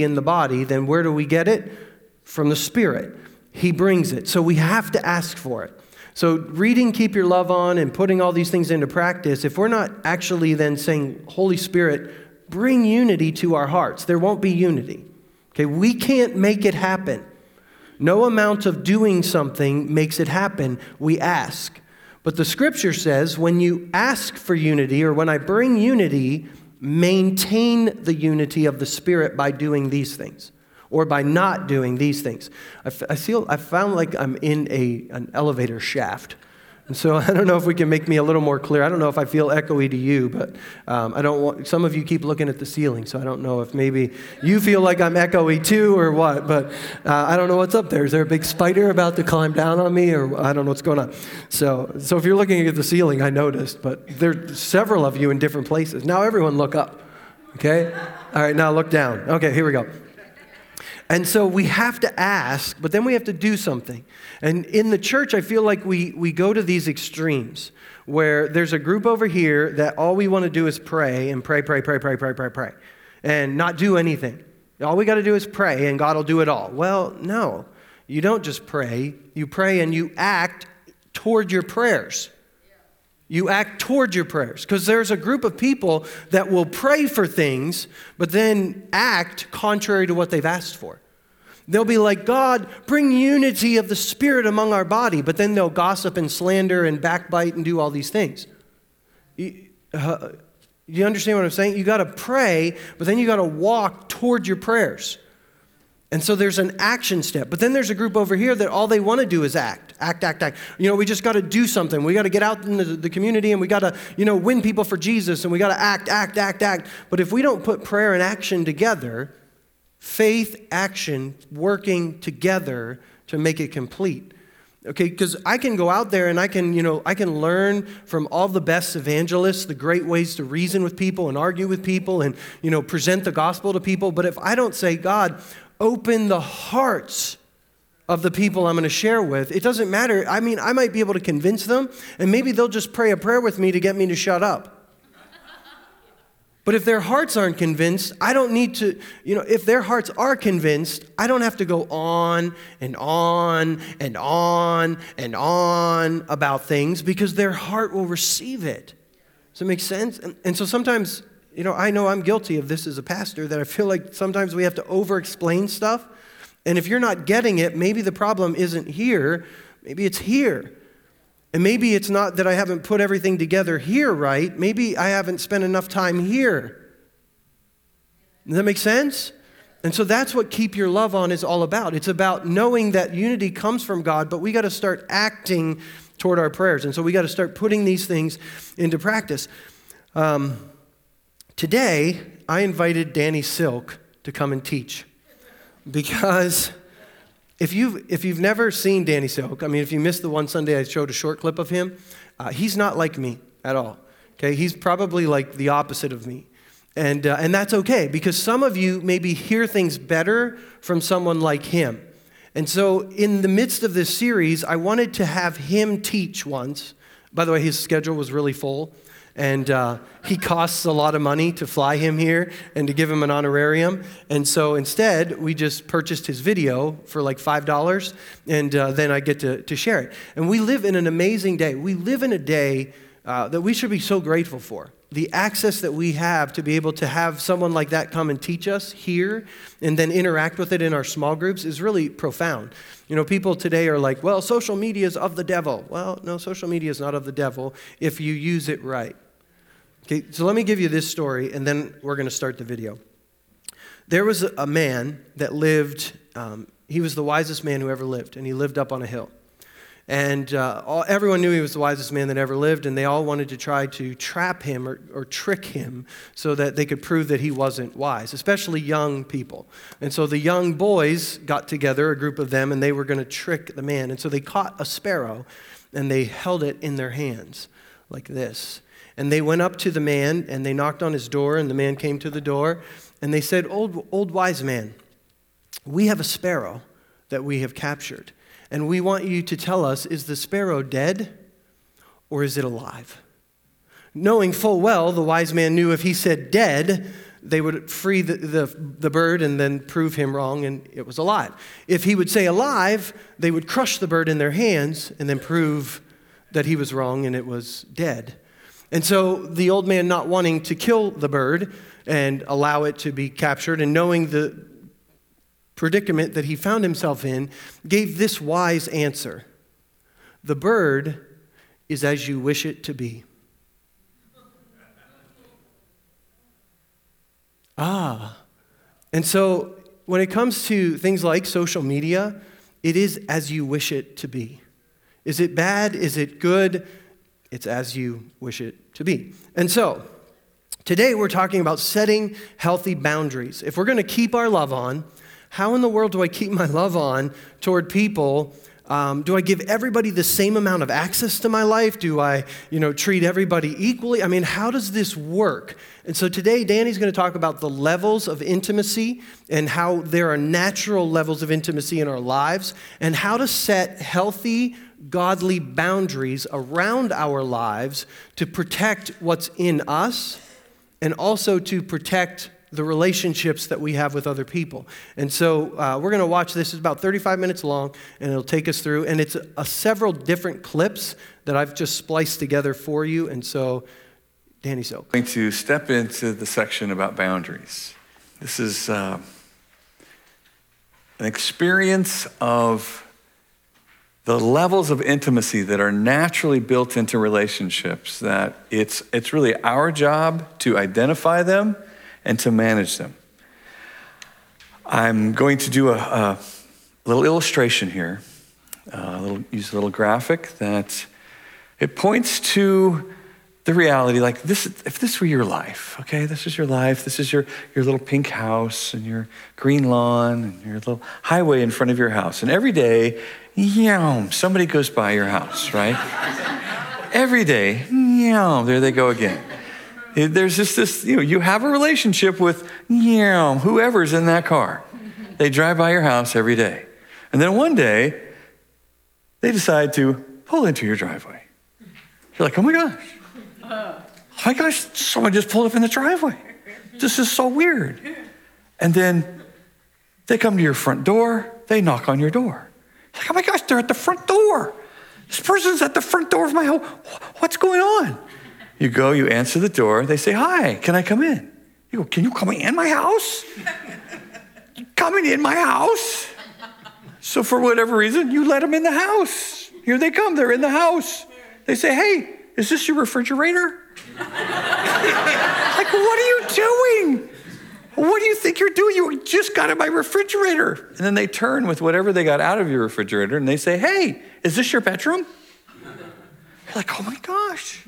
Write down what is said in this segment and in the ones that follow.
in the body, then where do we get it? From the Spirit. He brings it. So we have to ask for it. So, reading Keep Your Love On and putting all these things into practice, if we're not actually then saying, Holy Spirit, bring unity to our hearts, there won't be unity. Okay, we can't make it happen. No amount of doing something makes it happen. We ask. But the scripture says when you ask for unity or when I bring unity, maintain the unity of the Spirit by doing these things or by not doing these things. I, f- I feel I found like I'm in a, an elevator shaft. And so I don't know if we can make me a little more clear. I don't know if I feel echoey to you, but um, I don't want, some of you keep looking at the ceiling, so I don't know if maybe you feel like I'm echoey too or what, but uh, I don't know what's up there. Is there a big spider about to climb down on me or I don't know what's going on. So, so if you're looking at the ceiling, I noticed, but there's several of you in different places. Now everyone look up, okay? All right, now look down. Okay, here we go. And so we have to ask, but then we have to do something. And in the church, I feel like we, we go to these extremes where there's a group over here that all we want to do is pray and pray, pray, pray, pray, pray, pray, pray, and not do anything. All we got to do is pray and God will do it all. Well, no. You don't just pray, you pray and you act toward your prayers. You act toward your prayers because there's a group of people that will pray for things, but then act contrary to what they've asked for. They'll be like, God, bring unity of the Spirit among our body, but then they'll gossip and slander and backbite and do all these things. You, uh, understand what I'm saying? You got to pray, but then you got to walk toward your prayers. And so there's an action step. But then there's a group over here that all they want to do is act, act, act, act. You know, we just got to do something. We got to get out in the community and we got to, you know, win people for Jesus and we got to act, act, act, act. But if we don't put prayer and action together, faith, action working together to make it complete. Okay, because I can go out there and I can, you know, I can learn from all the best evangelists the great ways to reason with people and argue with people and, you know, present the gospel to people. But if I don't say, God, open the hearts of the people I'm going to share with, it doesn't matter. I mean, I might be able to convince them, and maybe they'll just pray a prayer with me to get me to shut up. But if their hearts aren't convinced, I don't need to, you know, if their hearts are convinced, I don't have to go on and on and on and on about things because their heart will receive it. Does that make sense? And, and so sometimes, you know, I know I'm guilty of this as a pastor that I feel like sometimes we have to over explain stuff. And if you're not getting it, maybe the problem isn't here, maybe it's here. And maybe it's not that I haven't put everything together here right. Maybe I haven't spent enough time here. Does that make sense? And so that's what Keep Your Love On is all about. It's about knowing that unity comes from God, but we got to start acting toward our prayers. And so we got to start putting these things into practice. Um, today, I invited Danny Silk to come and teach because if you've, if you've never seen Danny Silk, I mean, if you missed the one Sunday I showed a short clip of him, uh, he's not like me at all. Okay, he's probably like the opposite of me. And, uh, and that's okay because some of you maybe hear things better from someone like him. And so, in the midst of this series, I wanted to have him teach once. By the way, his schedule was really full and uh, he costs a lot of money to fly him here and to give him an honorarium. And so instead, we just purchased his video for like $5, and uh, then I get to, to share it. And we live in an amazing day. We live in a day uh, that we should be so grateful for. The access that we have to be able to have someone like that come and teach us here and then interact with it in our small groups is really profound. You know, people today are like, well, social media is of the devil. Well, no, social media is not of the devil if you use it right. Okay, so let me give you this story and then we're going to start the video. There was a man that lived, um, he was the wisest man who ever lived, and he lived up on a hill. And uh, all, everyone knew he was the wisest man that ever lived, and they all wanted to try to trap him or, or, trick him so that they could prove that he wasn't wise, especially young people. And so the young boys got together, a group of them, and they were going to trick the man. And so they caught a sparrow and they held it in their hands like this. And they went up to the man and they knocked on his door, and the man came to the door. And they said, Old, old wise man, we have a sparrow that we have captured. And we want you to tell us is the sparrow dead or is it alive? Knowing full well, the wise man knew if he said dead, they would free the, the, the, bird and then prove him wrong, and it was alive. If he would say alive, they would crush the bird in their hands and then prove that he was wrong and it was dead. And so the old man, not wanting to kill the bird and allow it to be captured, and knowing the predicament that he found himself in, gave this wise answer The bird is as you wish it to be. Ah. And so when it comes to things like social media, it is as you wish it to be. Is it bad? Is it good? It's as you wish it to be. And so, today we're talking about setting healthy boundaries. If we're going to keep our love on, how in the world do I keep my love on toward people um, do I give everybody the same amount of access to my life? Do I, you know, treat everybody equally? I mean, how does this work? And so today, Danny's going to talk about the levels of intimacy and how there are natural levels of intimacy in our lives and how to set healthy, godly boundaries around our lives to protect what's in us and also to protect the relationships that we have with other people. And so uh, we're going to watch this. It's about 35 minutes long, and it'll take us through. And it's a, a several different clips that I've just spliced together for you. And so, Danny Silk. I'm going to step into the section about boundaries. This is uh, an experience of the levels of intimacy that are naturally built into relationships that it's, it's really our job to identify them and to manage them. I'm going to do a, a little illustration here, uh, a little, use a little graphic that it points to the reality like this if this were your life okay this is your life this is your, your little pink house and your green lawn and your little highway in front of your house and every day yeah somebody goes by your house right every day yeah there they go again there's just this, you know, you have a relationship with know, whoever's in that car. They drive by your house every day. And then one day, they decide to pull into your driveway. You're like, oh my gosh. Oh my gosh, someone just pulled up in the driveway. This is so weird. And then they come to your front door, they knock on your door. Like, oh my gosh, they're at the front door. This person's at the front door of my home. What's going on? You go, you answer the door. They say, Hi, can I come in? You go, Can you come in my house? Coming in my house? So, for whatever reason, you let them in the house. Here they come, they're in the house. They say, Hey, is this your refrigerator? like, what are you doing? What do you think you're doing? You just got in my refrigerator. And then they turn with whatever they got out of your refrigerator and they say, Hey, is this your bedroom? You're like, Oh my gosh.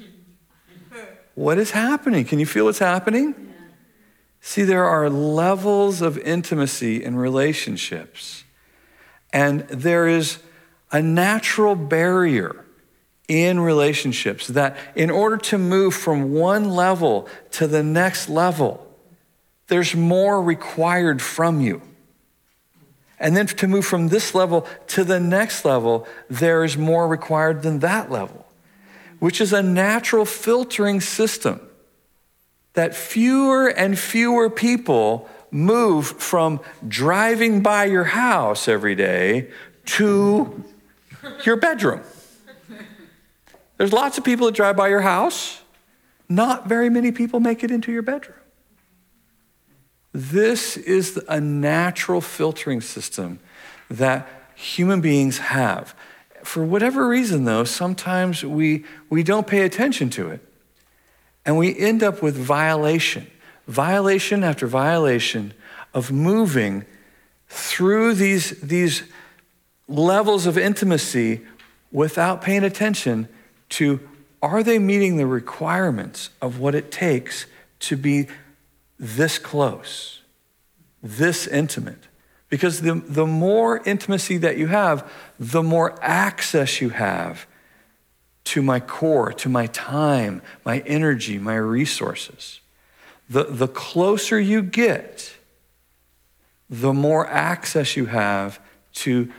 What is happening? Can you feel what's happening? See, there are levels of intimacy in relationships, and there is a natural barrier in relationships that in order to move from one level to the next level, there's more required from you. And then to move from this level to the next level, there is more required than that level which is a natural filtering system that fewer and fewer people move from driving by your house every day to your bedroom. There's lots of people that drive by your house. Not very many people make it into your bedroom. This is a natural filtering system that human beings have for whatever reason, though, sometimes we, we don't pay attention to it. And we end up with violation, violation after violation of moving through these, these levels of intimacy without paying attention to are they meeting the requirements of what it takes to be this close, this intimate? Because the, the more intimacy that you have, the more access you have to my core, to my time, my energy, my resources. The, the closer you get, the more access you have to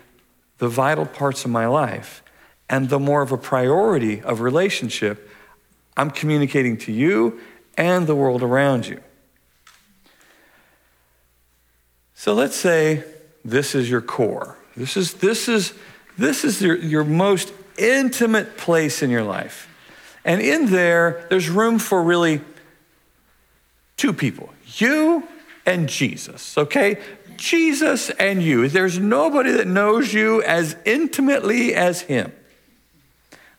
the vital parts of my life, and the more of a priority of relationship I'm communicating to you and the world around you. So let's say this is your core. This is, this is, this is your, your most intimate place in your life. And in there, there's room for really two people you and Jesus, okay? Jesus and you. There's nobody that knows you as intimately as Him.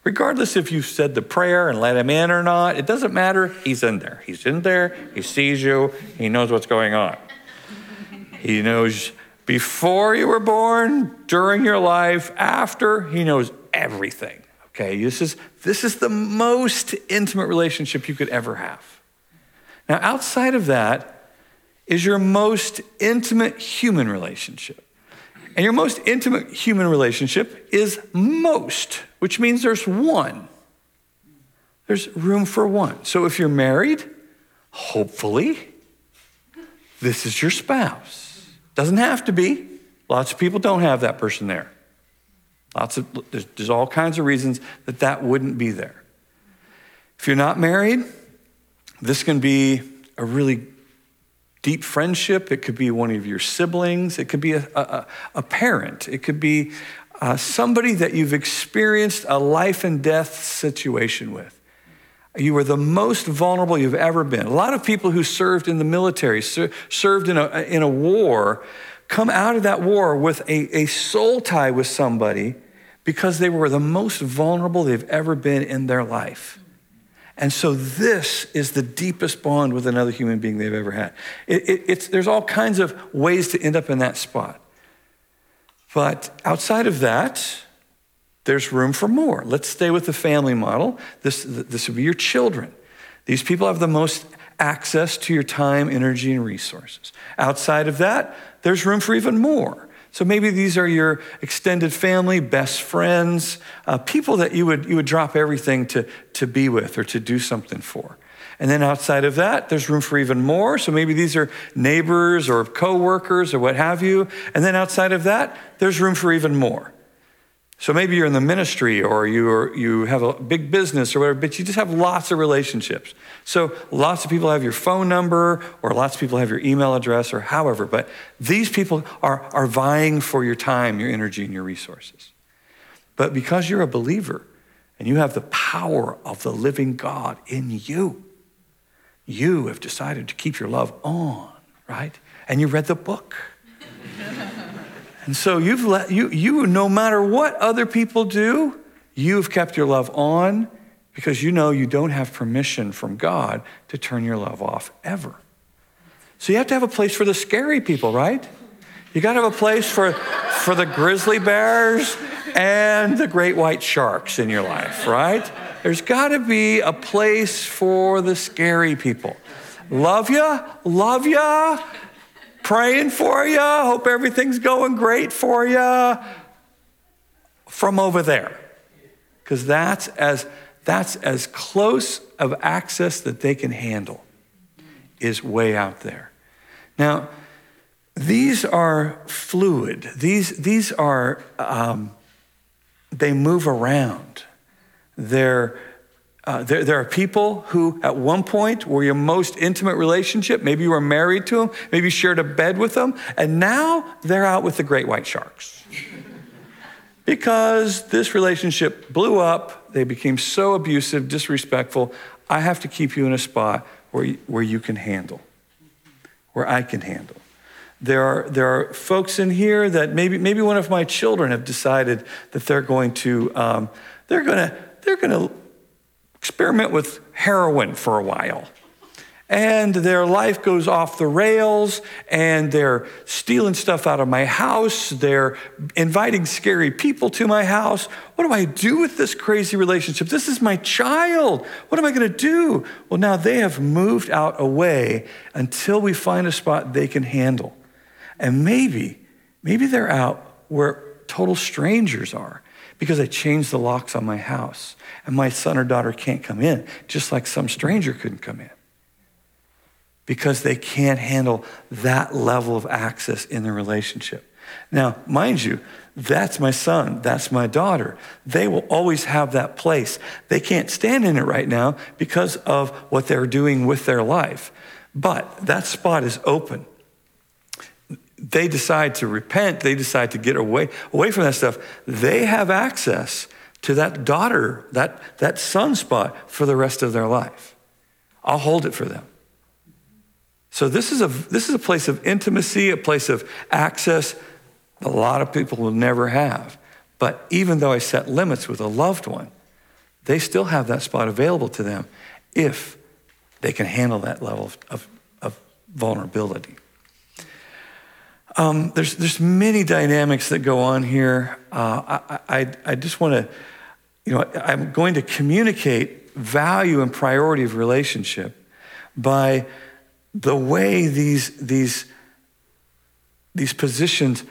Regardless if you've said the prayer and let Him in or not, it doesn't matter. He's in there. He's in there. He sees you. He knows what's going on. He knows before you were born, during your life, after. He knows everything. Okay, this is, this is the most intimate relationship you could ever have. Now, outside of that is your most intimate human relationship. And your most intimate human relationship is most, which means there's one. There's room for one. So if you're married, hopefully, this is your spouse. Doesn't have to be. Lots of people don't have that person there. Lots of, there's, there's all kinds of reasons that that wouldn't be there. If you're not married, this can be a really deep friendship. It could be one of your siblings. It could be a, a, a parent. It could be uh, somebody that you've experienced a life and death situation with. You were the most vulnerable you've ever been. A lot of people who served in the military, ser- served in a, in a war, come out of that war with a, a soul tie with somebody because they were the most vulnerable they've ever been in their life. And so, this is the deepest bond with another human being they've ever had. It, it, there's all kinds of ways to end up in that spot. But outside of that, there's room for more. Let's stay with the family model. This, this would be your children. These people have the most access to your time, energy, and resources. Outside of that, there's room for even more. So maybe these are your extended family, best friends, uh, people that you would, you would drop everything to, to be with or to do something for. And then outside of that, there's room for even more. So maybe these are neighbors or coworkers or what have you. And then outside of that, there's room for even more. So maybe you're in the ministry or you, you have a big business or whatever, but you just have lots of relationships. So lots of people have your phone number or lots of people have your email address or however, but these people are, are vying for your time, your energy, and your resources. But because you're a believer and you have the power of the living God in you, you have decided to keep your love on, right? And you read the book. And so you've let you you no matter what other people do, you've kept your love on because you know you don't have permission from God to turn your love off ever. So you have to have a place for the scary people, right? You got to have a place for for the grizzly bears and the great white sharks in your life, right? There's got to be a place for the scary people. Love ya, love ya, praying for you. Hope everything's going great for you from over there. Because that's as, that's as close of access that they can handle, is way out there. Now, these are fluid. These, these are, um, they move around. They're, uh, there, there, are people who, at one point, were your most intimate relationship. Maybe you were married to them, maybe you shared a bed with them, and now they're out with the great white sharks. because this relationship blew up, they became so abusive, disrespectful. I have to keep you in a spot where you, where you can handle, where I can handle. There are, there are folks in here that maybe, maybe one of my children have decided that they're going to, um, they're going to, they're going to experiment with heroin for a while. And their life goes off the rails, and they're stealing stuff out of my house. They're inviting scary people to my house. What do I do with this crazy relationship? This is my child. What am I going to do? Well, now they have moved out away until we find a spot they can handle. And maybe, maybe they're out where total strangers are because I changed the locks on my house and my son or daughter can't come in, just like some stranger couldn't come in. Because they can't handle that level of access in the relationship. Now, mind you, that's my son, that's my daughter. They will always have that place. They can't stand in it right now because of what they're doing with their life. But that spot is open. They decide to repent, they decide to get away, away from that stuff, they have access to that daughter, that, that son spot for the rest of their life. I'll hold it for them. So this is a this is a place of intimacy, a place of access a lot of people will never have. But even though I set limits with a loved one, they still have that spot available to them if they can handle that level of, of, of vulnerability. Um, there's, there's many dynamics that go on here. Uh, I, I, I just want to, you know, I'm going to communicate value and priority of relationship by the way these, these, these positions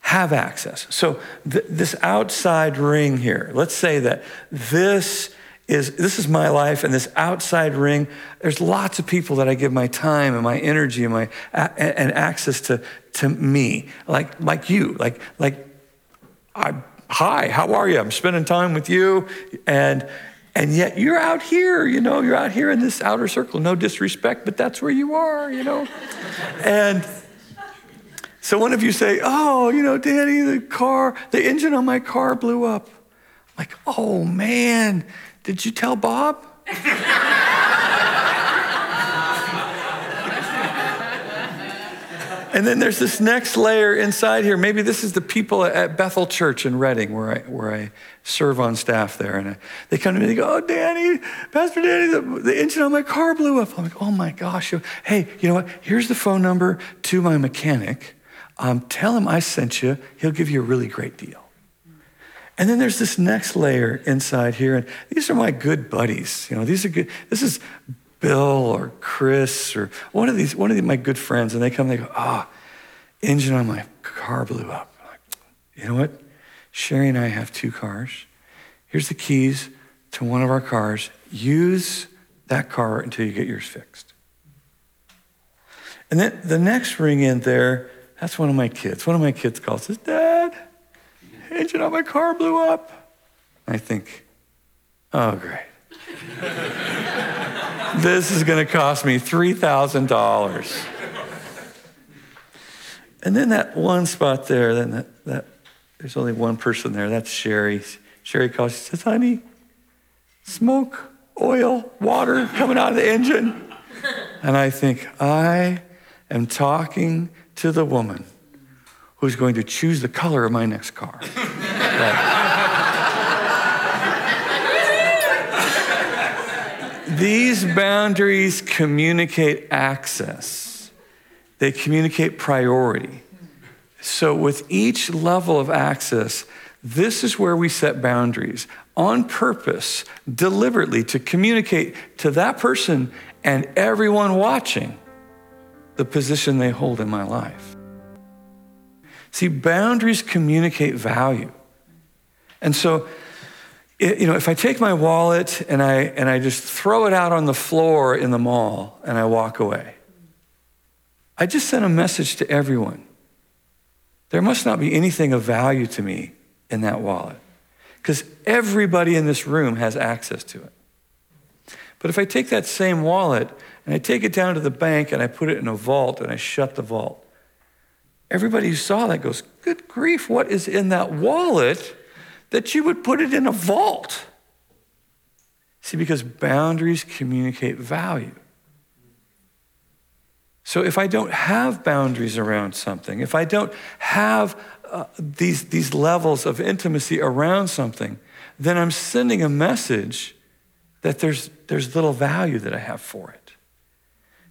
have access. So th- this outside ring here, let's say that this is this is my life and this outside ring. There's lots of people that i give my time and my energy and my and access to to me. Like like you like like I, hi how are you? I'm spending time with you. And and yet you're out here you know you're out here in this outer circle. No disrespect but that's where you are you know? And so one of you say, Oh, you know, Danny, the car, the engine on my car blew up. Like, oh man, did you tell Bob? and then there's this next layer inside here. Maybe this is the people at Bethel Church in Redding, where I, where I serve on staff there. And I, they come to me and they go, Oh, Danny, Pastor Danny, the, the engine on my car blew up. I'm like, Oh my gosh. Hey, you know what? Here's the phone number to my mechanic um, tell him I sent you. He'll give you a really great deal. And then there's this next layer inside here. And these are my good buddies. You know, these are good. This is Bill or Kris or one of these, one of the, my good friends. And they come, and they go, ah, oh, engine on my car blew up. Like, you know what? Sheri and I have two cars. Here's the keys to one of our cars. Use that car until you get yours fixed. And then the next ring in there that's one of my kids. One of my kids calls, says, Dad, engine on my car blew up. I think, oh, great. this is going to cost me $3,000. And then that one spot there, then that, that, there's only one person there. That's Sheri. Sheri calls, she says, honey, smoke, oil, water coming out of the engine. And I think, I am talking to the woman who's going to choose the color of my next car. These boundaries communicate access, they communicate priority. So, with each level of access, this is where we set boundaries on purpose, deliberately, to communicate to that person and everyone watching the position they hold in my life. See, boundaries communicate value. And so, it, you know, if I take my wallet and I, and I just throw it out on the floor in the mall and I walk away, I just sent a message to everyone. There must not be anything of value to me in that wallet because everybody in this room has access to it. But if I take that same wallet and I take it down to the bank and I put it in a vault and I shut the vault. Everybody who saw that goes, Good grief, what is in that wallet that you would put it in a vault? See, because boundaries communicate value. So if I don't have boundaries around something, if I don't have uh, these, these levels of intimacy around something, then I'm sending a message that there's, there's little value that I have for it.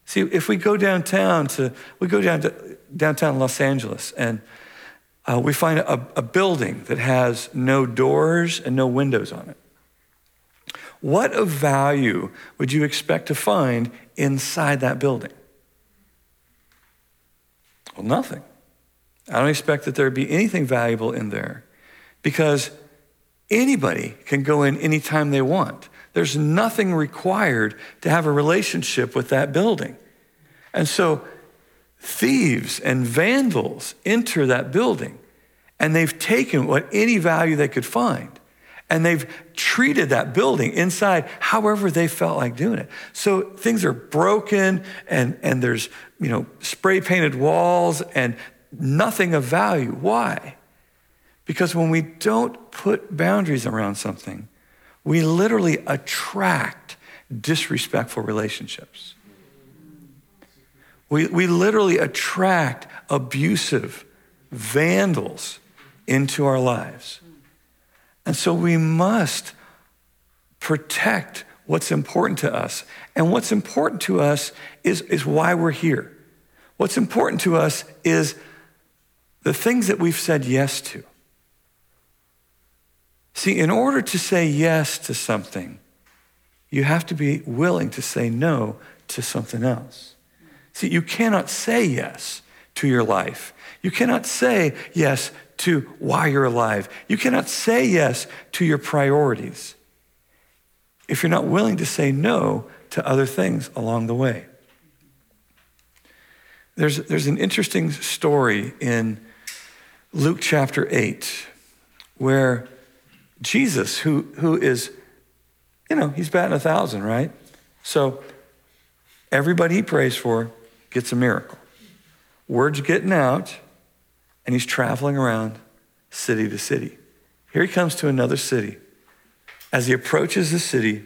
See, if we go downtown to, we go down to downtown Los Angeles and uh, we find a, a building that has no doors and no windows on it. What of value would you expect to find inside that building? Well, nothing. I don't expect that there would be anything valuable in there because anybody can go in anytime they want. There's nothing required to have a relationship with that building. And so thieves and vandals enter that building and they've taken what any value they could find and they've treated that building inside however they felt like doing it. So things are broken and, and there's, you know, spray painted walls and nothing of value. Why? Because when we don't put boundaries around something, we literally attract disrespectful relationships. We, we literally attract abusive vandals into our lives. And so we must protect what's important to us. And what's important to us is, is why we're here. What's important to us is the things that we've said yes to. See, in order to say yes to something, you have to be willing to say no to something else. See, you cannot say yes to your life. You cannot say yes to why you're alive. You cannot say yes to your priorities if you're not willing to say no to other things along the way. There's, there's an interesting story in Luke chapter 8 where Jesus, who, who is, you know, he's batting a thousand, right? So everybody he prays for gets a miracle. Word's getting out, and he's traveling around city to city. Here he comes to another city. As he approaches the city,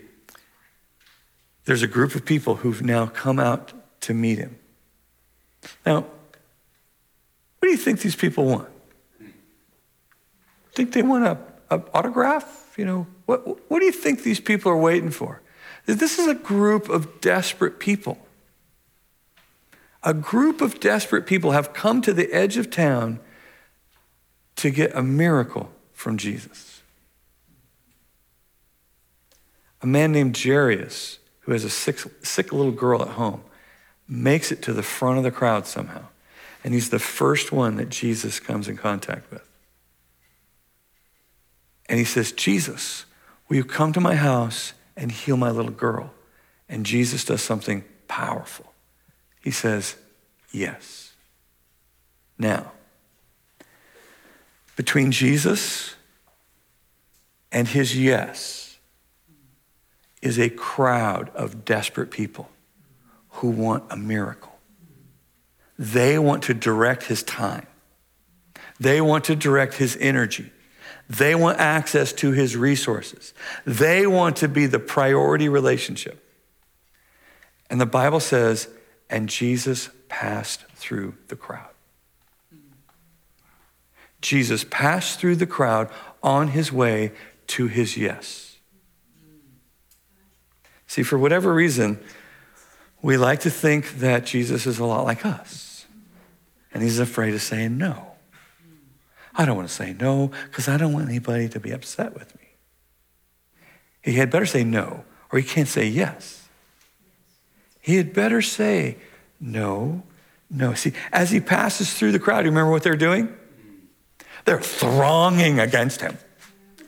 there's a group of people who've now come out to meet him. Now, what do you think these people want? Think they want an autograph? You know, what, what do you think these people are waiting for? This is a group of desperate people. A group of desperate people have come to the edge of town to get a miracle from Jesus. A man named Jairus, who has a sick, sick little girl at home, makes it to the front of the crowd somehow. And he's the first one that Jesus comes in contact with. And he says, Jesus, will you come to my house and heal my little girl? And Jesus does something powerful. He says, Yes. Now, between Jesus and his yes is a crowd of desperate people who want a miracle. They want to direct his time, they want to direct his energy. They want access to his resources. They want to be the priority relationship. And the Bible says, and Jesus passed through the crowd. Jesus passed through the crowd on his way to his yes. See, for whatever reason, we like to think that Jesus is a lot like us, and he's afraid of saying no. I don't want to say no because I don't want anybody to be upset with me. He had better say no, or he can't say yes. He had better say no, no. See, as he passes through the crowd, you remember what they're doing? They're thronging against him.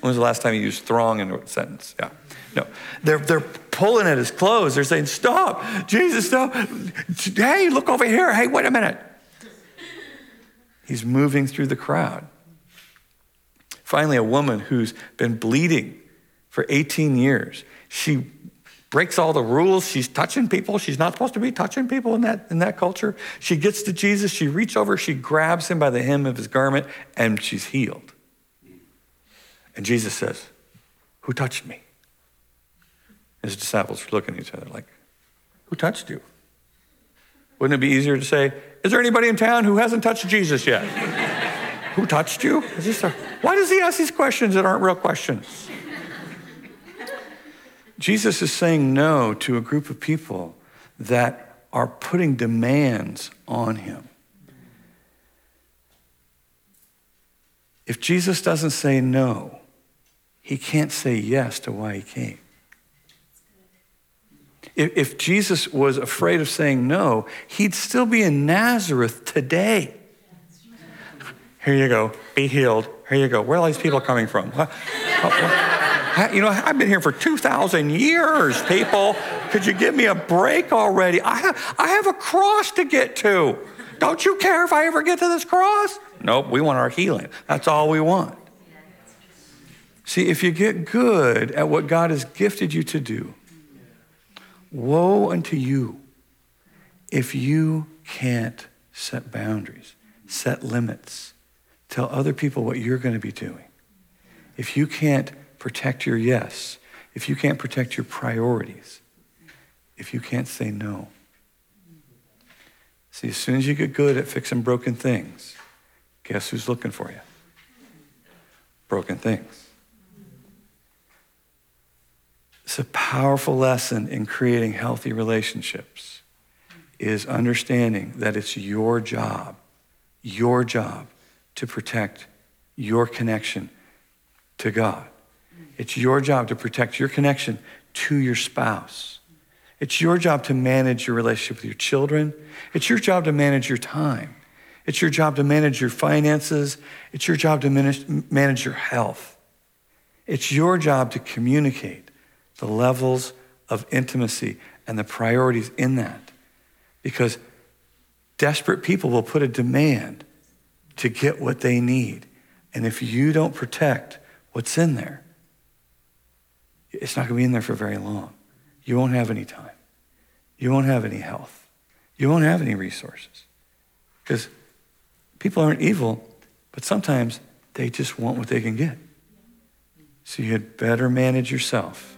When was the last time you used throng in a sentence? Yeah. No. They're, they're pulling at his clothes. They're saying, Stop, Jesus, stop. Hey, look over here. Hey, wait a minute. He's moving through the crowd. Finally, a woman who's been bleeding for 18 years. She breaks all the rules. She's touching people. She's not supposed to be touching people in that, in that culture. She gets to Jesus. She reaches over. She grabs him by the hem of his garment, and she's healed. And Jesus says, Who touched me? His disciples are looking at each other like, Who touched you? Wouldn't it be easier to say, Is there anybody in town who hasn't touched Jesus yet? who touched you? A, why does he ask these questions that aren't real questions? Jesus is saying no to a group of people that are putting demands on him. If Jesus doesn't say no, he can't say yes to why he came. If, if Jesus was afraid of saying no, he'd still be in Nazareth today. Here you go, be healed. Here you go. Where are all these people coming from? You know, I've been here for 2,000 years, people. Could you give me a break already? I have, I have a cross to get to. Don't you care if I ever get to this cross? Nope, we want our healing. That's all we want. See, if you get good at what God has gifted you to do, woe unto you if you can't set boundaries. set limits, tell other people what you're going to be doing, if you can't protect your yes, if you can't protect your priorities, if you can't say no. See, as soon as you get good at fixing broken things, guess who's looking for you? Broken things. It's a powerful lesson in creating healthy relationships is understanding that it's your job, your job to protect your connection to God. It's your job to protect your connection to your spouse. It's your job to manage your relationship with your children. It's your job to manage your time. It's your job to manage your finances. It's your job to manage your health. It's your job to communicate the levels of intimacy and the priorities in that. Because desperate people will put a demand to get what they need. And if you don't protect what's in there, it's not going to be in there for very long. You won't have any time. You won't have any health. You won't have any resources. Because people aren't evil, but sometimes they just want what they can get. So you had better manage yourself.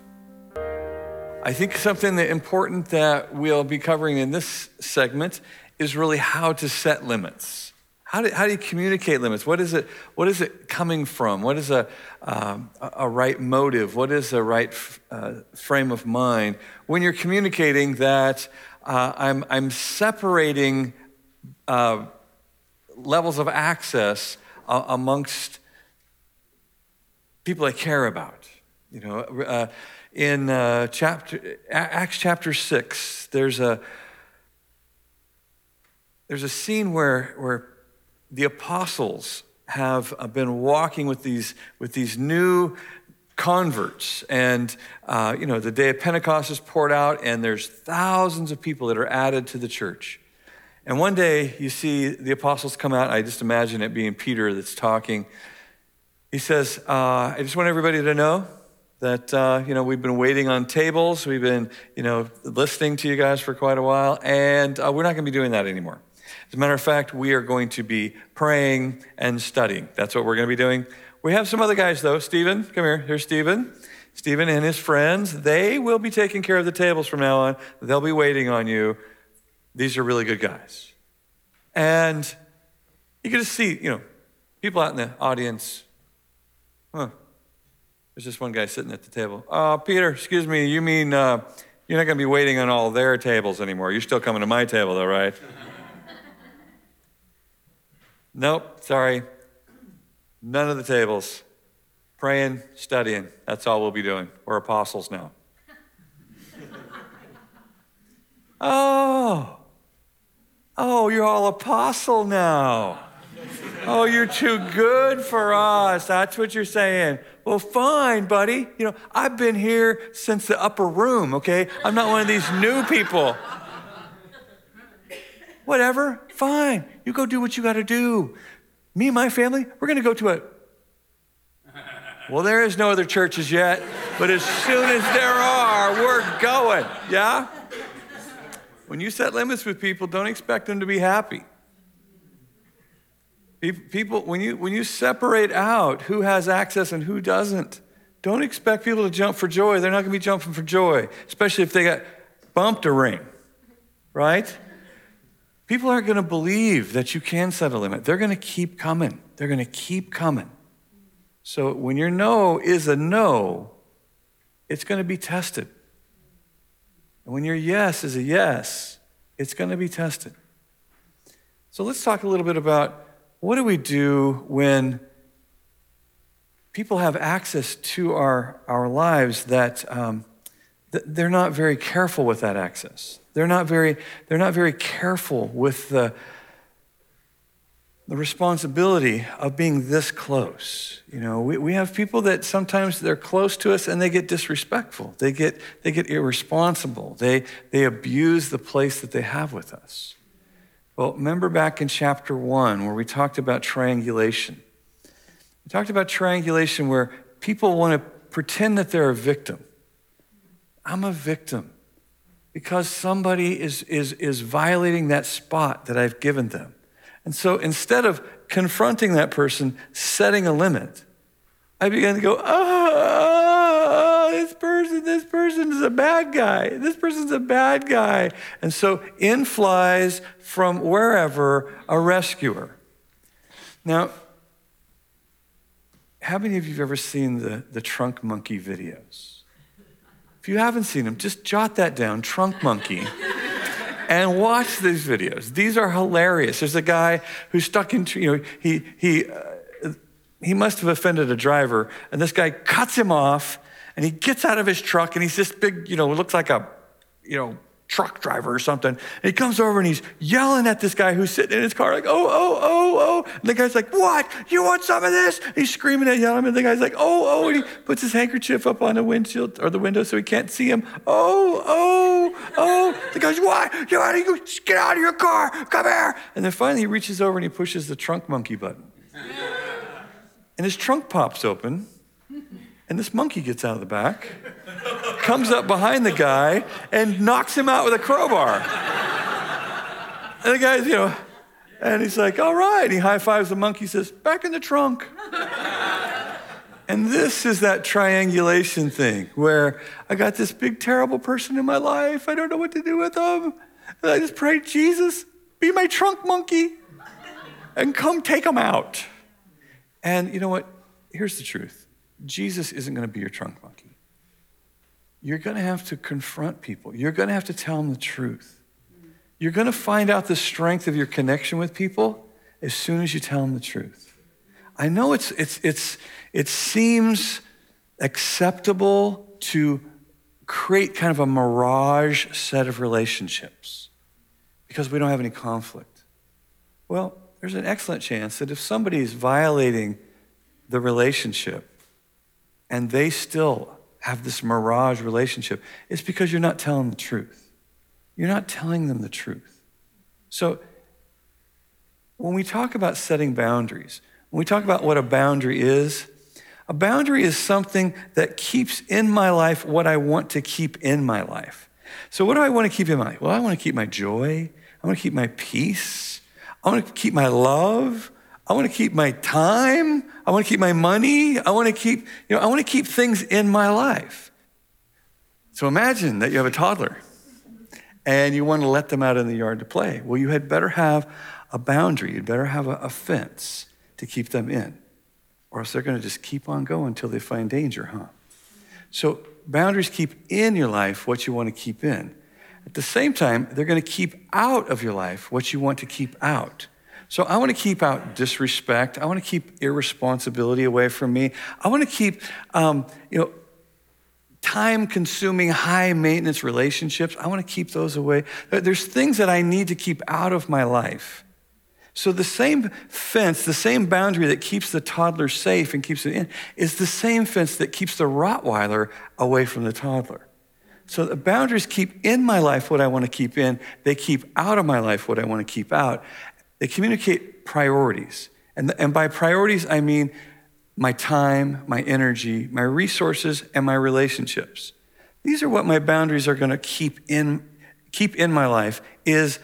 I think something that important that we'll be covering in this segment is really how to set limits. How do, how do you communicate limits? What is it, what is it coming from? What is a, um, a right motive? What is a right f- uh, frame of mind when you're communicating that uh, I'm, I'm separating uh, levels of access uh, amongst people I care about? You know, uh, in uh, chapter, Acts chapter 6, there's a, there's a scene where, where the apostles have uh, been walking with these, with these new converts. And, uh, you know, the day of Pentecost is poured out, and there's thousands of people that are added to the church. And one day you see the apostles come out. I just imagine it being Peter that's talking. He says, uh, I just want everybody to know that, uh, you know, we've been waiting on tables. We've been, you know, listening to you guys for quite a while, and uh, we're not going to be doing that anymore. As a matter of fact, we are going to be praying and studying. That's what we're going to be doing. We have some other guys, though. Stephen, come here. Here's Stephen. Stephen and his friends, they will be taking care of the tables from now on. They'll be waiting on you. These are really good guys. And you can just see, you know, people out in the audience. Huh. There's just one guy sitting at the table. Uh, Peter, excuse me, you mean uh, you're not going to be waiting on all their tables anymore? You're still coming to my table, though, right? Nope, sorry. None of the tables. Praying, studying. That's all we'll be doing. We're apostles now. oh. Oh, you're all apostle now. Oh, you're too good for us. That's what you're saying. Well, fine, buddy. You know, I've been here since the upper room, okay? I'm not one of these new people. Whatever, fine. You go do what you got to do. Me and my family, we're going to go to a. Well, there is no other churches yet, but as soon as there are, we're going. Yeah? When you set limits with people, don't expect them to be happy. People, when you, when you separate out who has access and who doesn't, don't expect people to jump for joy. They're not going to be jumping for joy, especially if they got bumped a ring, right? People aren't going to believe that you can set a limit. They're going to keep coming. They're going to keep coming. So when your no is a no, it's going to be tested. And when your yes is a yes, it's going to be tested. So let's talk a little bit about what do we do when people have access to our, our lives that um, they're not very careful with that access. They're not very, they're not very careful with the, the responsibility of being this close. You know, we, we have people that sometimes they're close to us and they get disrespectful. They get, they get irresponsible. They, they abuse the place that they have with us. Well, remember back in chapter one where we talked about triangulation. We talked about triangulation where people want to pretend that they're a victim. I'm a victim because somebody is, is, is violating that spot that I've given them. And so instead of confronting that person, setting a limit, I began to go, oh, this person, this person is a bad guy. This person's a bad guy. And so in flies from wherever a rescuer. Now, how many of you have ever seen the, the trunk monkey videos? If you haven't seen them, just jot that down, trunk monkey. and watch these videos. These are hilarious. There's a guy who's stuck in, you know, he, he, uh, he must have offended a driver, and this guy cuts him off, and he gets out of his truck, and he's this big, you know, looks like a, you know, truck driver or something. And he comes over and he's yelling at this guy who's sitting in his car, like, oh, oh, oh, oh. And the guy's like, what? You want some of this? And he's screaming at him. And the guy's like, oh, oh. And he puts his handkerchief up on the windshield or the window so he can't see him. Oh, oh, oh. The guy's, like, what? You get out of your car? Come here. And then finally he reaches over and he pushes the trunk monkey button. And his trunk pops open. And this monkey gets out of the back comes up behind the guy and knocks him out with a crowbar. And the guy's, you know, and he's like, all right. He high fives the monkey, says, back in the trunk. and this is that triangulation thing where I got this big, terrible person in my life. I don't know what to do with them. And I just pray, Jesus, be my trunk monkey and come take them out. And you know what? Here's the truth Jesus isn't going to be your trunk monkey you're going to have to confront people. You're going to have to tell them the truth. You're going to find out the strength of your connection with people as soon as you tell them the truth. I know it's, it's, it's, it seems acceptable to create kind of a mirage set of relationships because we don't have any conflict. Well, there's an excellent chance that if somebody is violating the relationship and they still have this mirage relationship, it's because you're not telling the truth. You're not telling them the truth. So, when we talk about setting boundaries, when we talk about what a boundary is, a boundary is something that keeps in my life what I want to keep in my life. So, what do I want to keep in my life? Well, I want to keep my joy. I want to keep my peace. I want to keep my love. I want to keep my time. I want to keep my money. I want to keep, you know, I want to keep things in my life. So imagine that you have a toddler and you want to let them out in the yard to play. Well, you had better have a boundary. You'd better have a, a fence to keep them in, or else they're going to just keep on going until they find danger, huh? So boundaries keep in your life what you want to keep in. At the same time, they're going to keep out of your life what you want to keep out. So I want to keep out disrespect. I want to keep irresponsibility away from me. I want to keep, um, you know, time consuming, high maintenance relationships. I want to keep those away. There's things that I need to keep out of my life. So the same fence, the same boundary that keeps the toddler safe and keeps it in, is the same fence that keeps the Rottweiler away from the toddler. So the boundaries keep in my life what I want to keep in, they keep out of my life what I want to keep out. They communicate priorities. And, and by priorities, I mean my time, my energy, my resources, and my relationships. These are what my boundaries are going to keep in, keep in my life is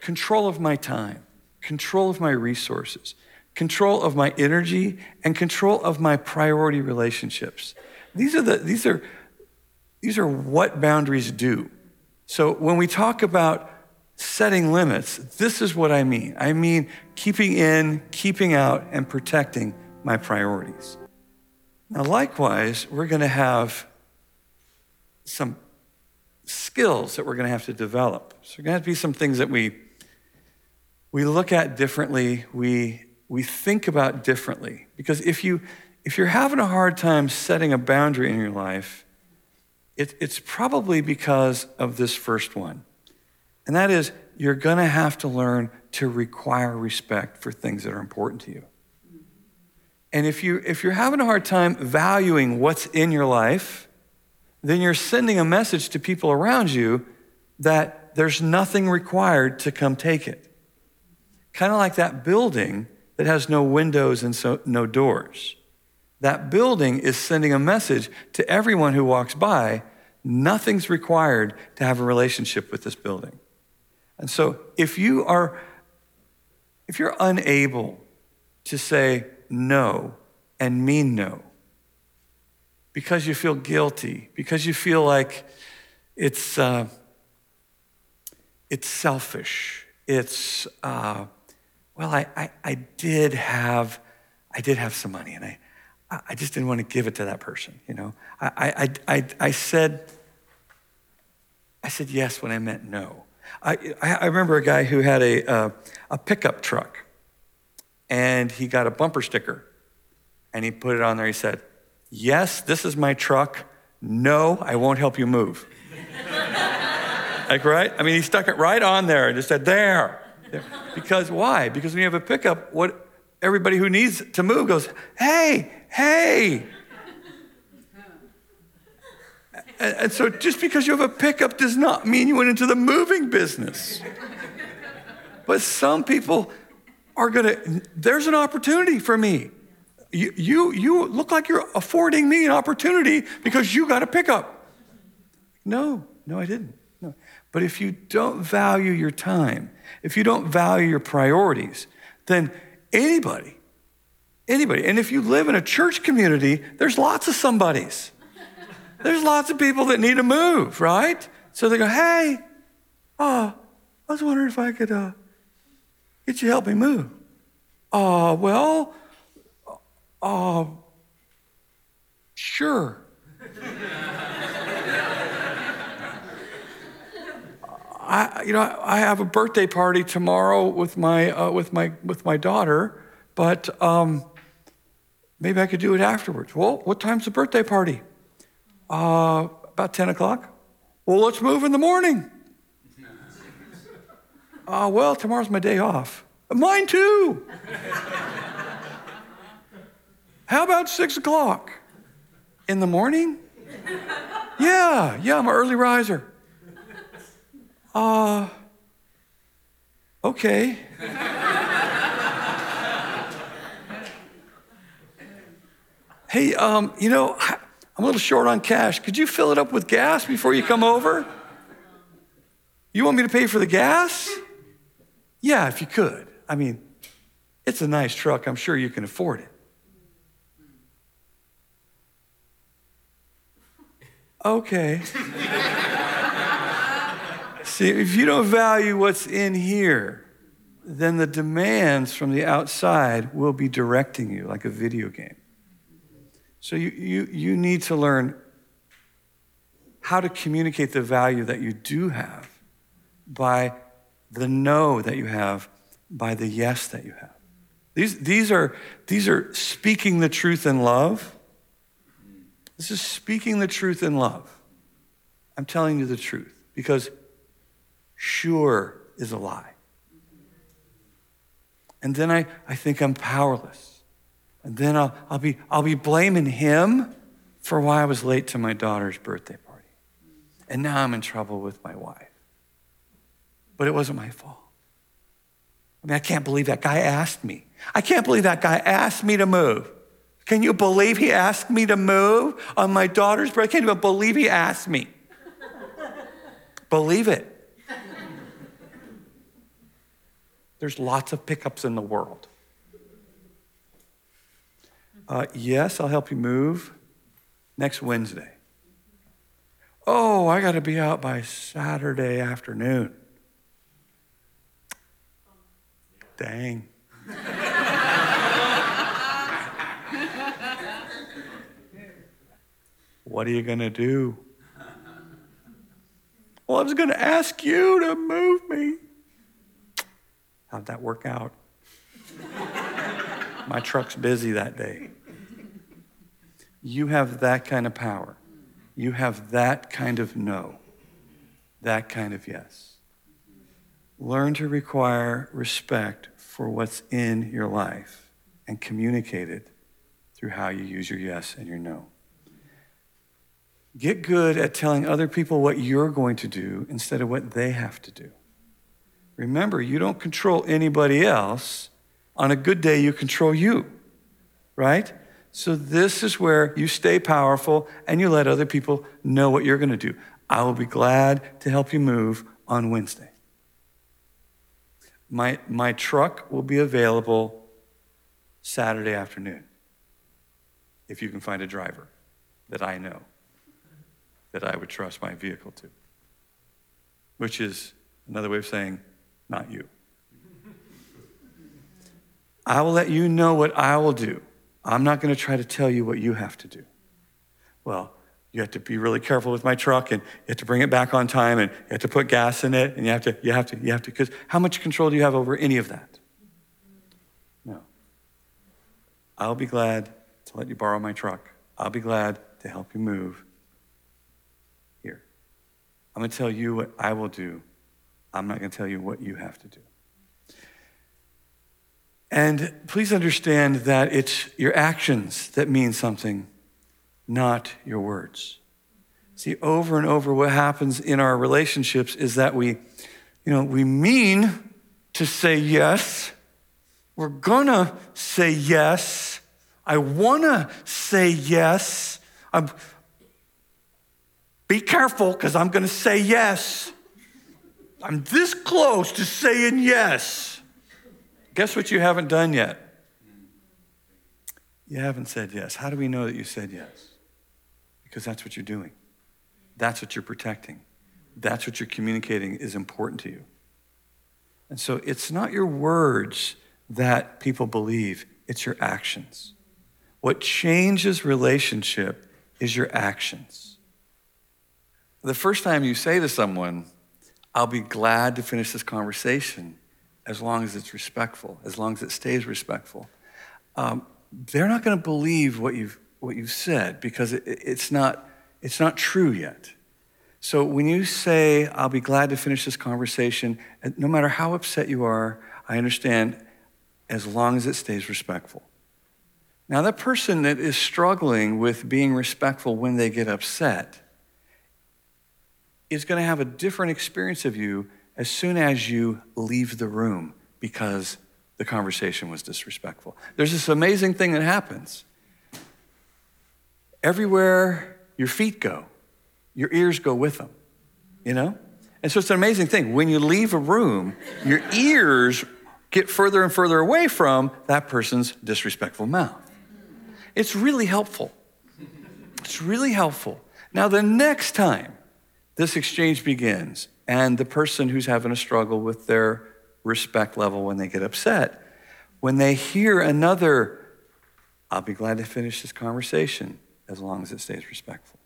control of my time, control of my resources, control of my energy, and control of my priority relationships. These are, the, these are, these are what boundaries do. So when we talk about setting limits, this is what I mean. I mean keeping in, keeping out, and protecting my priorities. Now, likewise, we're going to have some skills that we're going to have to develop. So, there are going to have to be some things that we, we look at differently, we, we think about differently. Because if, you, if you're having a hard time setting a boundary in your life, it, it's probably because of this first one. And that is, you're going to have to learn to require respect for things that are important to you. And if, you, if you're having a hard time valuing what's in your life, then you're sending a message to people around you that there's nothing required to come take it. Kind of like that building that has no windows and so, no doors. That building is sending a message to everyone who walks by nothing's required to have a relationship with this building. And so if you are if you're unable to say no and mean no because you feel guilty, because you feel like it's, uh, it's selfish, it's, uh, well, I, I, I, did have, I did have some money and I, I just didn't want to give it to that person, you know. I, I, I, I said, I said yes when I meant no. I, I remember a guy who had a, uh, a pickup truck and he got a bumper sticker and he put it on there. He said, Yes, this is my truck. No, I won't help you move. like, right? I mean, he stuck it right on there and just said, There. Because why? Because when you have a pickup, what everybody who needs to move goes, Hey, hey. And, and so just because you have a pickup does not mean you went into the moving business. But some people are going to, there's an opportunity for me. You, you, you look like you're affording me an opportunity because you got a pickup. No, no, I didn't. No. But if you don't value your time, if you don't value your priorities, then anybody, anybody, and if you live in a church community, there's lots of somebodies. There's lots of people that need to move, right? So they go, hey, uh, I was wondering if I could uh, get you to help me move. Uh, well, uh, sure. I, you know, I have a birthday party tomorrow with my, uh, with my, with my daughter, but um, maybe I could do it afterwards. Well, what time's the birthday party? Uh, about 10 o'clock. Well, let's move in the morning. Uh, well, tomorrow's my day off. Mine too. How about six o'clock? In the morning? Yeah, yeah, I'm an early riser. Uh, okay. hey, um, you know, I'm a little short on cash. Could you fill it up with gas before you come over? You want me to pay for the gas? Yeah, if you could. I mean, it's a nice truck. I'm sure you can afford it. Okay. See, if you don't value what's in here, then the demands from the outside will be directing you like a video game. So you, you, you need to learn how to communicate the value that you do have by the no that you have, by the yes that you have. These, these, are, these are speaking the truth in love. This is speaking the truth in love. I'm telling you the truth because sure is a lie. And then I, I think I'm powerless. And then I'll, I'll, be, I'll be blaming him for why I was late to my daughter's birthday party. And now I'm in trouble with my wife. But it wasn't my fault. I mean, I can't believe that guy asked me. I can't believe that guy asked me to move. Can you believe he asked me to move on my daughter's birthday? I can't even believe he asked me. believe it. There's lots of pickups in the world. Uh, yes, I'll help you move next Wednesday. Oh, I got to be out by Saturday afternoon. Dang. what are you going to do? Well, I was going to ask you to move me. How'd that work out? My truck's busy that day. You have that kind of power. You have that kind of no, that kind of yes. Learn to require respect for what's in your life and communicate it through how you use your yes and your no. Get good at telling other people what you're going to do instead of what they have to do. Remember, you don't control anybody else. On a good day, you control you, right? So, this is where you stay powerful and you let other people know what you're going to do. I will be glad to help you move on Wednesday. my, my truck will be available Saturday afternoon if you can find a driver that I know that I would trust my vehicle to, which is another way of saying, not you. I will let you know what I will do. I'm not going to try to tell you what you have to do. Well, you have to be really careful with my truck and you have to bring it back on time and you have to put gas in it and you have to, you have to, you have to, because how much control do you have over any of that? No. I'll be glad to let you borrow my truck. I'll be glad to help you move. Here. I'm going to tell you what I will do. I'm not going to tell you what you have to do. And please understand that it's your actions that mean something, not your words. See, over and over, what happens in our relationships is that we, you know, we mean to say yes. We're gonna say yes. I wanna say yes. I'm, be careful, because I'm gonna say yes. I'm this close to saying yes. Guess what you haven't done yet? You haven't said yes. How do we know that you said yes? Because that's what you're doing. That's what you're protecting. That's what you're communicating is important to you. And so it's not your words that people believe, it's your actions. What changes relationship is your actions. The first time you say to someone, I'll be glad to finish this conversation, as long as it's respectful, as long as it stays respectful. Um, they're not going to believe what you've, what you've said because it, it's, not, it's not true yet. So when you say, I'll be glad to finish this conversation, no matter how upset you are, I understand as long as it stays respectful. Now, that person that is struggling with being respectful when they get upset is going to have a different experience of you as soon as you leave the room because the conversation was disrespectful. There's this amazing thing that happens. Everywhere your feet go, your ears go with them, you know? And so it's an amazing thing. When you leave a room, your ears get further and further away from that person's disrespectful mouth. It's really helpful. It's really helpful. Now, the next time this exchange begins, and the person who's having a struggle with their respect level when they get upset. When they hear another, I'll be glad to finish this conversation as long as it stays respectful.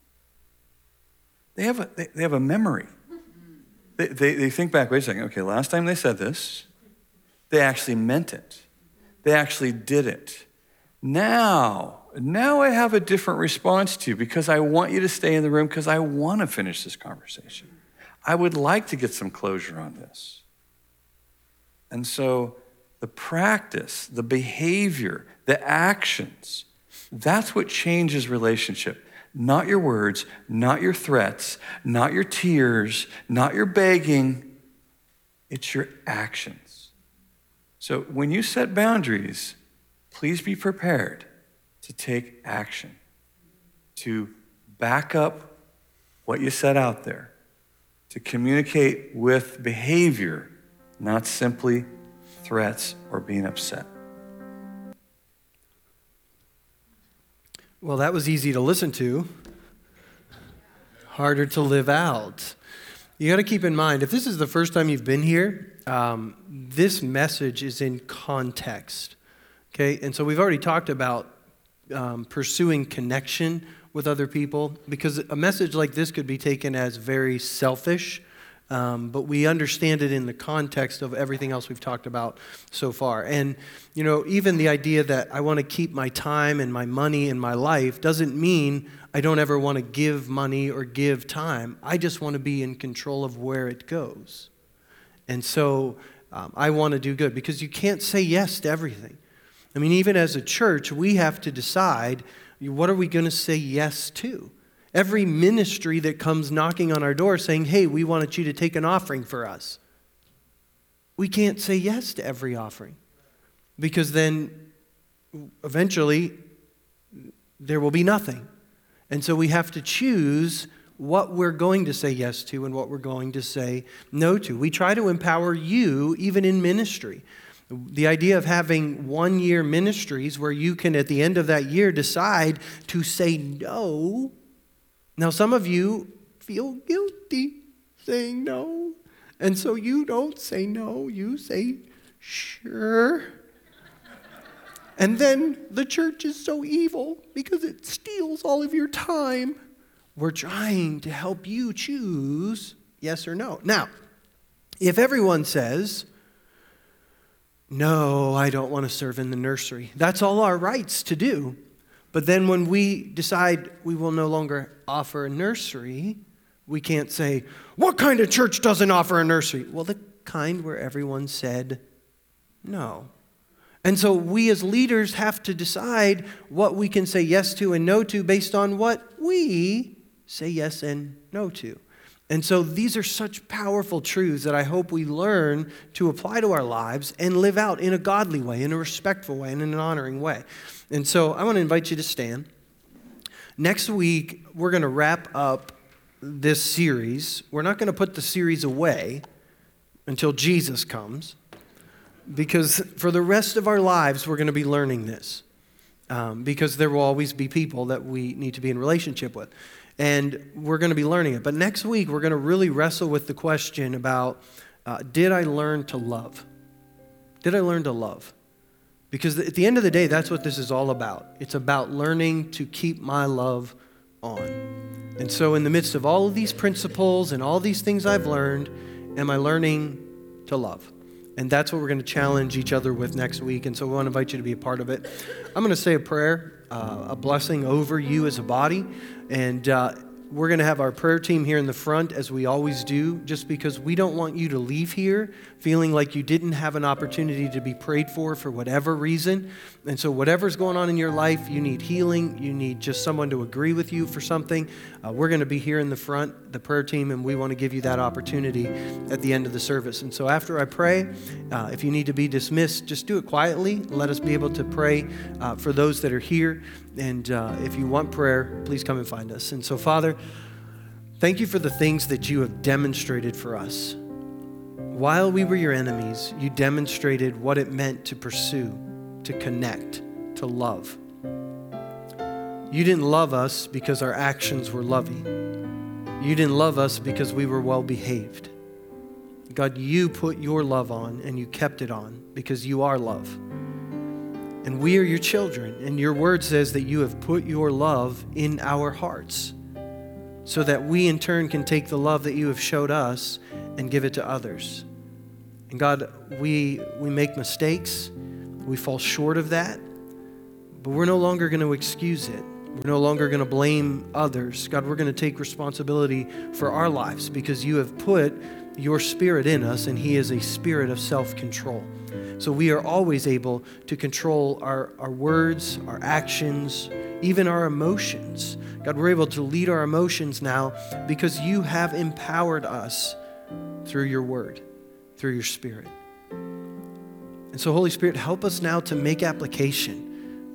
They have a, they, they have a memory. They, they, they think back, wait a second, okay, last time they said this, they actually meant it. They actually did it. Now, now I have a different response to you because I want you to stay in the room because I want to finish this conversation. I would like to get some closure on this. And so the practice, the behavior, the actions, that's what changes relationship. Not your words, not your threats, not your tears, not your begging. It's your actions. So when you set boundaries, please be prepared to take action, to back up what you set out there to communicate with behavior, not simply threats or being upset. Well, that was easy to listen to, harder to live out. You got to keep in mind if this is the first time you've been here, um, this message is in context. Okay, and so we've already talked about um, pursuing connection with other people because a message like this could be taken as very selfish. Um, but we understand it in the context of everything else we've talked about so far. And, you know, even the idea that I want to keep my time and my money and my life doesn't mean I don't ever want to give money or give time. I just want to be in control of where it goes. And so um, I want to do good because you can't say yes to everything. I mean, even as a church, we have to decide what are we going to say yes to? Every ministry that comes knocking on our door saying, hey, we wanted you to take an offering for us. We can't say yes to every offering because then eventually there will be nothing. And so we have to choose what we're going to say yes to and what we're going to say no to. We try to empower you even in ministry. The idea of having one year ministries where you can, at the end of that year, decide to say no. Now, some of you feel guilty saying no. And so you don't say no, you say sure. And then the church is so evil because it steals all of your time. We're trying to help you choose yes or no. Now, if everyone says, no, I don't want to serve in the nursery, that's all our rights to do. But then when we decide we will no longer offer a nursery, we can't say, What kind of church doesn't offer a nursery? Well, the kind where everyone said no. And so we as leaders have to decide what we can say yes to and no to based on what we say yes and no to. And so these are such powerful truths that I hope we learn to apply to our lives and live out in a godly way, in a respectful way, and in an honoring way. And so I want to invite you to stand. Next week, we're going to wrap up this series. We're not going to put the series away until Jesus comes, because for the rest of our lives, we're going to be learning this. Um, because there will always be people that we need to be in relationship with and we're going to be learning it. But next week, we're going to really wrestle with the question about uh, did I learn to love? Did I learn to love? Because at the end of the day, that's what this is all about. It's about learning to keep my love on. And so, in the midst of all of these principles and all these things I've learned, am I learning to love? And that's what we're going to challenge each other with next week. And so, we want to invite you to be a part of it. I'm going to say a prayer, uh, a blessing over you as a body. And uh, we're going to have our prayer team here in the front, as we always do, just because we don't want you to leave here feeling like you didn't have an opportunity to be prayed for for whatever reason. And so, whatever's going on in your life, you need healing, you need just someone to agree with you for something. Uh, we're going to be here in the front, the prayer team, and we want to give you that opportunity at the end of the service. And so, after I pray, uh, if you need to be dismissed, just do it quietly. Let us be able to pray uh, for those that are here. And uh, if you want prayer, please come and find us. And so, Father, thank you for the things that you have demonstrated for us. While we were your enemies, you demonstrated what it meant to pursue, to connect, to love. You didn't love us because our actions were loving. You didn't love us because we were well behaved. God, you put your love on and you kept it on because you are love. And we are your children. And your word says that you have put your love in our hearts so that we in turn can take the love that you have showed us and give it to others. And God, we, we make mistakes, we fall short of that, but we're no longer going to excuse it. We're no longer going to blame others. God, we're going to take responsibility for our lives because you have put your spirit in us, and He is a spirit of self control. So we are always able to control our, our words, our actions, even our emotions. God, we're able to lead our emotions now because you have empowered us through your word, through your spirit. And so, Holy Spirit, help us now to make application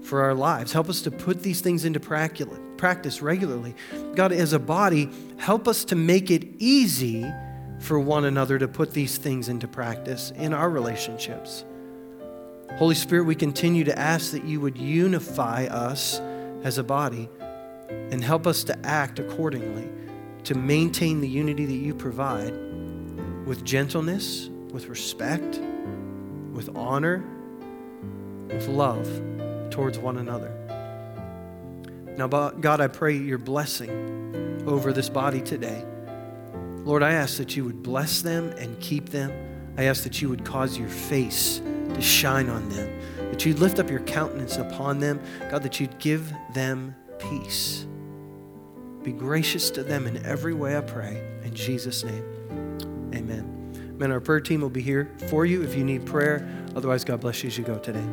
for our lives. Help us to put these things into practice regularly. God, as a body, help us to make it easy for one another to put these things into practice in our relationships. Holy Spirit, we continue to ask that you would unify us as a body and help us to act accordingly to maintain the unity that you provide with gentleness, with respect, with honor, with love towards one another. Now, God, I pray your blessing over this body today. Lord, I ask that you would bless them and keep them. I ask that you would cause your face to shine on them, that you'd lift up your countenance upon them. God, that you'd give them peace. Be gracious to them in every way, I pray. In Jesus' name, amen. Man, our prayer team will be here for you if you need prayer. Otherwise, God bless you as you go today.